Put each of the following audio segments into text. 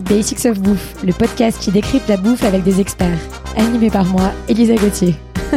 Basics of Bouffe, le podcast qui décrypte la bouffe avec des experts. Animé par moi, Elisa Gauthier.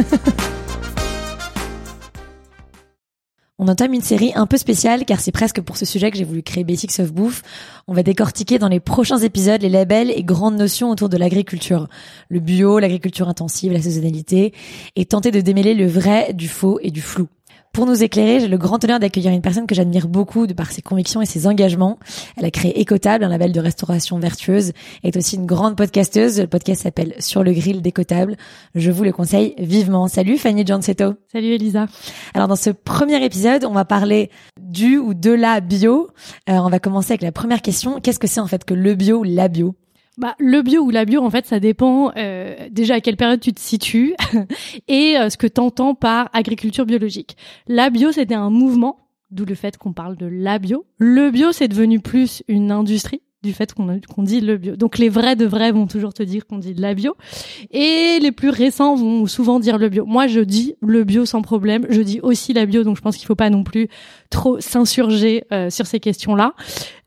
On entame une série un peu spéciale car c'est presque pour ce sujet que j'ai voulu créer Basics of Bouffe. On va décortiquer dans les prochains épisodes les labels et grandes notions autour de l'agriculture. Le bio, l'agriculture intensive, la saisonnalité et tenter de démêler le vrai du faux et du flou. Pour nous éclairer, j'ai le grand honneur d'accueillir une personne que j'admire beaucoup de par ses convictions et ses engagements. Elle a créé Écotable, un label de restauration vertueuse, est aussi une grande podcasteuse. Le podcast s'appelle Sur le grill d'Écotable. Je vous le conseille vivement. Salut Fanny Giancetto. Salut Elisa. Alors dans ce premier épisode, on va parler du ou de la bio. Euh, on va commencer avec la première question. Qu'est-ce que c'est en fait que le bio ou la bio? Bah, le bio ou la bio, en fait, ça dépend euh, déjà à quelle période tu te situes et euh, ce que tu entends par agriculture biologique. La bio, c'était un mouvement, d'où le fait qu'on parle de la bio. Le bio, c'est devenu plus une industrie du fait qu'on dit le bio. Donc les vrais de vrais vont toujours te dire qu'on dit de la bio et les plus récents vont souvent dire le bio. Moi je dis le bio sans problème, je dis aussi la bio donc je pense qu'il faut pas non plus trop s'insurger euh, sur ces questions-là.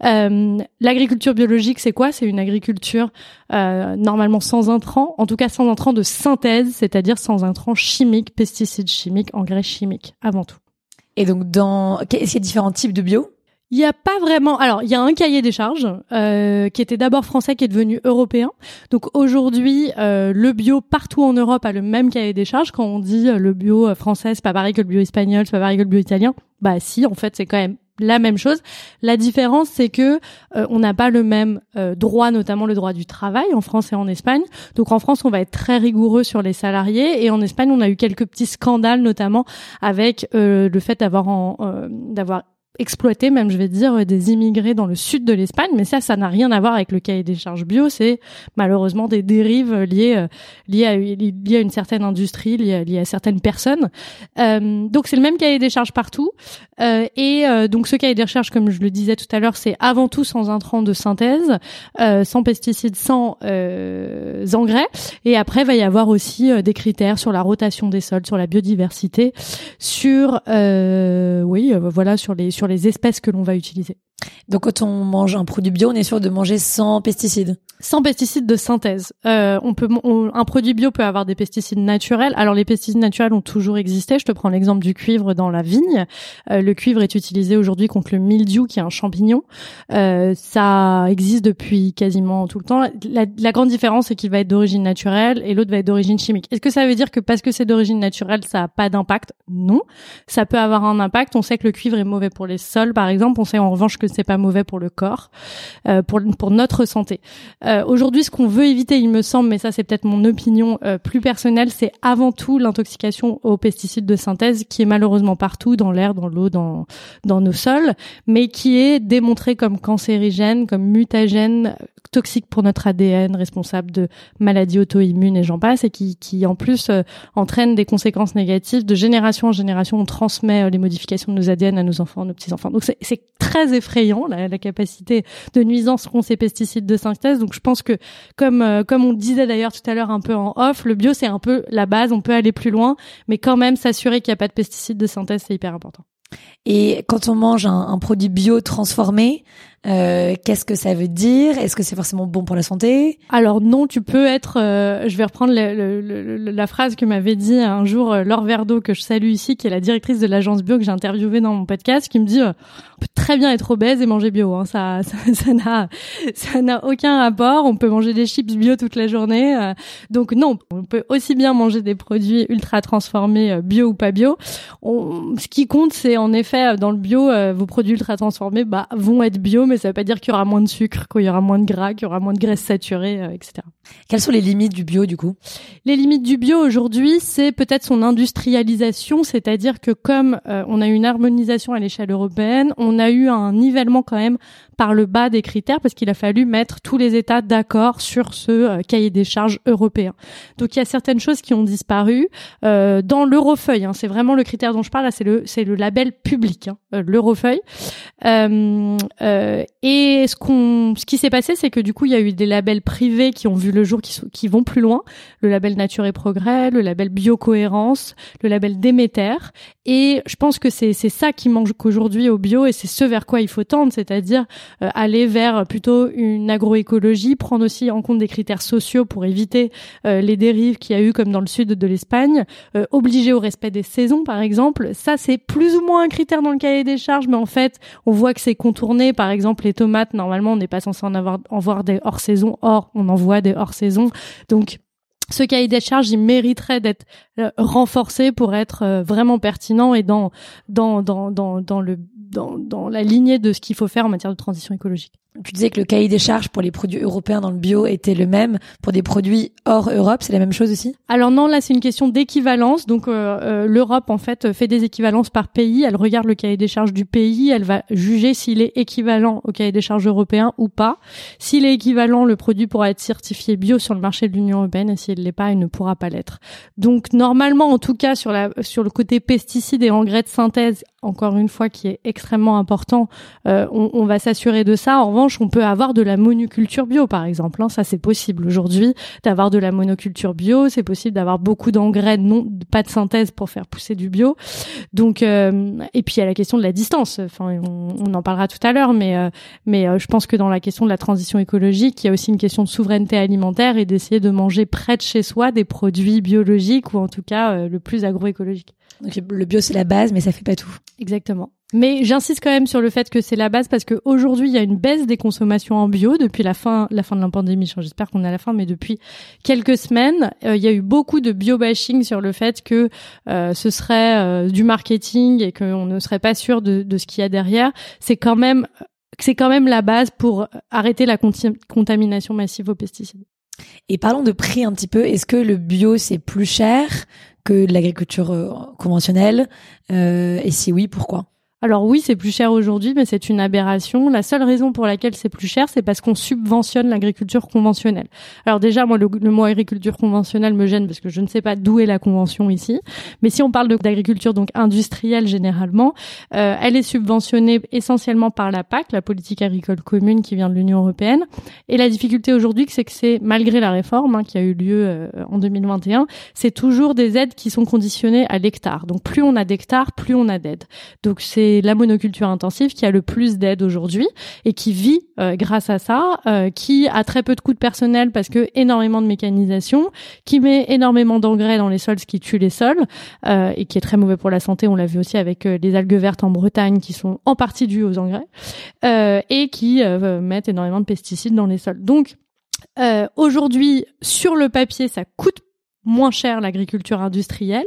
Euh, l'agriculture biologique c'est quoi? C'est une agriculture euh, normalement sans intrants, en tout cas sans intrants de synthèse, c'est-à-dire sans intrants chimiques, pesticides chimiques, engrais chimiques avant tout. Et donc dans est-ce qu'il y a différents types de bio? Il n'y a pas vraiment. Alors, il y a un cahier des charges euh, qui était d'abord français, qui est devenu européen. Donc aujourd'hui, euh, le bio partout en Europe a le même cahier des charges. Quand on dit euh, le bio français, c'est pas pareil que le bio espagnol, c'est pas pareil que le bio italien. Bah si, en fait, c'est quand même la même chose. La différence, c'est que on n'a pas le même droit, notamment le droit du travail en France et en Espagne. Donc en France, on va être très rigoureux sur les salariés, et en Espagne, on a eu quelques petits scandales, notamment avec le fait d'avoir d'avoir exploiter, même je vais dire, euh, des immigrés dans le sud de l'Espagne. Mais ça, ça n'a rien à voir avec le cahier des charges bio. C'est malheureusement des dérives liées euh, liées à, liées à une certaine industrie, liées à, liées à certaines personnes. Euh, donc c'est le même cahier des charges partout. Et donc ce cahier des charges, comme je le disais tout à l'heure, c'est avant tout sans intrants de synthèse, sans pesticides, sans engrais. Et après, va y avoir aussi des critères sur la rotation des sols, sur la biodiversité, sur oui, voilà, sur les sur les espèces que l'on va utiliser. Donc quand on mange un produit bio, on est sûr de manger sans pesticides sans pesticides de synthèse. Euh, on peut, un produit bio peut avoir des pesticides naturels. Alors les pesticides naturels ont toujours existé. Je te prends l'exemple du cuivre dans la vigne. Euh, le cuivre est utilisé aujourd'hui contre le mildiou, qui est un champignon. Euh, ça existe depuis quasiment tout le temps. La, la grande différence, c'est qu'il va être d'origine naturelle et l'autre va être d'origine chimique. Est-ce que ça veut dire que parce que c'est d'origine naturelle, ça a pas d'impact? Non. Ça peut avoir un impact. On sait que le cuivre est mauvais pour les sols, par exemple. On sait en revanche que c'est pas mauvais pour le corps, euh, pour pour notre santé. Euh, aujourd'hui, ce qu'on veut éviter, il me semble, mais ça c'est peut-être mon opinion euh, plus personnelle, c'est avant tout l'intoxication aux pesticides de synthèse qui est malheureusement partout dans l'air, dans l'eau, dans dans nos sols, mais qui est démontré comme cancérigène, comme mutagène, toxique pour notre ADN, responsable de maladies auto-immunes et j'en passe, et qui, qui en plus euh, entraîne des conséquences négatives. De génération en génération, on transmet les modifications de nos ADN à nos enfants, à nos petits-enfants. Donc c'est très effrayant la, la capacité de nuisance qu'ont ces pesticides de synthèse. Je pense que comme euh, comme on disait d'ailleurs tout à l'heure un peu en off, le bio c'est un peu la base. On peut aller plus loin, mais quand même s'assurer qu'il n'y a pas de pesticides de synthèse c'est hyper important. Et quand on mange un, un produit bio transformé, euh, qu'est-ce que ça veut dire? Est-ce que c'est forcément bon pour la santé? Alors non, tu peux être. Euh, je vais reprendre la phrase que m'avait dit un jour euh, Laure Verdeau que je salue ici, qui est la directrice de l'agence bio que j'ai interviewée dans mon podcast, qui me dit on peut très bien être obèse et manger bio. Hein, ça, ça, n'a, ça n'a aucun rapport. On peut manger des chips bio toute la journée. donc non, on peut aussi bien manger des produits ultra transformés, bio ou pas bio. ce qui compte, c'est en effet dans le bio, vos produits ultra transformés, bah vont être bio mais ça veut pas dire qu'il y aura moins de sucre, qu'il y aura moins de gras, qu'il y aura moins de graisse saturée, euh, etc. Quelles sont les limites du bio du coup? Les limites du bio aujourd'hui, c'est peut-être son industrialisation, c'est-à-dire que comme euh, on a eu une harmonisation à l'échelle européenne, on a eu un nivellement quand même par le bas des critères parce qu'il a fallu mettre tous les États d'accord sur ce euh, cahier des charges européen. Donc il y a certaines choses qui ont disparu euh, dans l'Eurofeuille. Hein, c'est vraiment le critère dont je parle. C'est le le label public, hein, l'Eurofeuille. Et ce ce qui s'est passé, c'est que du coup, il y a eu des labels privés qui ont vu le jour, qui, vont plus loin. Le label Nature et Progrès, le label Biocohérence, le label Déméter. Et je pense que c'est c'est ça qui manque aujourd'hui au bio et c'est ce vers quoi il faut tendre, c'est-à-dire euh, aller vers plutôt une agroécologie, prendre aussi en compte des critères sociaux pour éviter euh, les dérives qu'il y a eu comme dans le sud de l'Espagne, euh, obliger au respect des saisons par exemple. Ça c'est plus ou moins un critère dans le cahier des charges, mais en fait on voit que c'est contourné. Par exemple les tomates, normalement on n'est pas censé en avoir en voir des hors saison, or on en voit des hors saison. Donc ce cahier des charges, il mériterait d'être euh, renforcé pour être euh, vraiment pertinent et dans dans la lignée de ce qu'il faut faire en matière de transition écologique. Tu disais que le cahier des charges pour les produits européens dans le bio était le même pour des produits hors Europe, c'est la même chose aussi? Alors non, là c'est une question d'équivalence. Donc euh, euh, l'Europe en fait fait des équivalences par pays. Elle regarde le cahier des charges du pays, elle va juger s'il est équivalent au cahier des charges européen ou pas. S'il est équivalent, le produit pourra être certifié bio sur le marché de l'Union européenne et s'il l'est pas, il ne pourra pas l'être. Donc normalement, en tout cas sur la sur le côté pesticides et engrais de synthèse, encore une fois qui est extrêmement important, euh, on, on va s'assurer de ça. En revanche on peut avoir de la monoculture bio, par exemple. Hein. ça, c'est possible aujourd'hui d'avoir de la monoculture bio. C'est possible d'avoir beaucoup d'engrais, non, pas de synthèse pour faire pousser du bio. Donc, euh, et puis il y a la question de la distance. Enfin, on, en parlera tout à l'heure, mais euh, mais euh, je pense que dans la question de la transition écologique, il y a aussi une question de souveraineté alimentaire et d'essayer de manger près de chez soi des produits biologiques ou en tout cas le plus agroécologique. Donc le bio c'est la base, mais ça fait pas tout. Exactement. Mais j'insiste quand même sur le fait que c'est la base parce qu'aujourd'hui il y a une baisse des consommations en bio depuis la fin la fin de la pandémie. J'espère qu'on est à la fin, mais depuis quelques semaines, euh, il y a eu beaucoup de bio bashing sur le fait que euh, ce serait euh, du marketing et qu'on ne serait pas sûr de, de ce qu'il y a derrière. C'est quand même c'est quand même la base pour arrêter la contamination massive aux pesticides. Et parlons de prix un petit peu. Est-ce que le bio c'est plus cher que l'agriculture euh, conventionnelle. Euh, Et si oui, pourquoi? Alors oui, c'est plus cher aujourd'hui, mais c'est une aberration. La seule raison pour laquelle c'est plus cher, c'est parce qu'on subventionne l'agriculture conventionnelle. Alors déjà, moi, le, mot agriculture conventionnelle me gêne parce que je ne sais pas d'où est la convention ici. Mais si on parle d'agriculture donc industrielle généralement, euh, elle est subventionnée essentiellement par la PAC, la politique agricole commune qui vient de l'Union européenne. Et la difficulté aujourd'hui, c'est que c'est malgré la réforme hein, qui a eu lieu euh, en 2021, c'est toujours des aides qui sont conditionnées à l'hectare. Donc plus on a d'hectares, plus on a d'aides. La monoculture intensive qui a le plus d'aide aujourd'hui et qui vit euh, grâce à ça, euh, qui a très peu de coûts de personnel parce que énormément de mécanisation, qui met énormément d'engrais dans les sols, ce qui tue les sols euh, et qui est très mauvais pour la santé. On l'a vu aussi avec les algues vertes en Bretagne qui sont en partie dues aux engrais et qui mettent énormément de pesticides dans les sols. Donc aujourd'hui, sur le papier, ça coûte moins cher l'agriculture industrielle,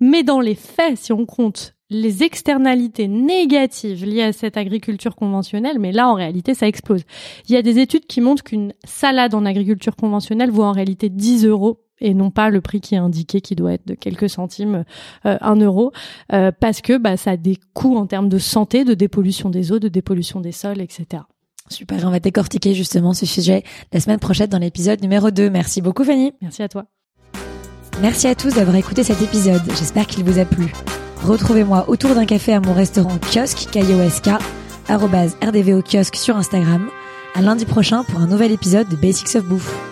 mais dans les faits, si on compte les externalités négatives liées à cette agriculture conventionnelle, mais là en réalité ça explose. Il y a des études qui montrent qu'une salade en agriculture conventionnelle vaut en réalité 10 euros et non pas le prix qui est indiqué qui doit être de quelques centimes, euh, un euro, euh, parce que bah, ça a des coûts en termes de santé, de dépollution des eaux, de dépollution des sols, etc. Super, on va décortiquer justement ce sujet la semaine prochaine dans l'épisode numéro 2. Merci beaucoup Fanny. Merci à toi. Merci à tous d'avoir écouté cet épisode. J'espère qu'il vous a plu. Retrouvez-moi autour d'un café à mon restaurant kiosque, K-I-O-S-K, rdvo kiosque sur Instagram. À lundi prochain pour un nouvel épisode de Basics of Bouffe.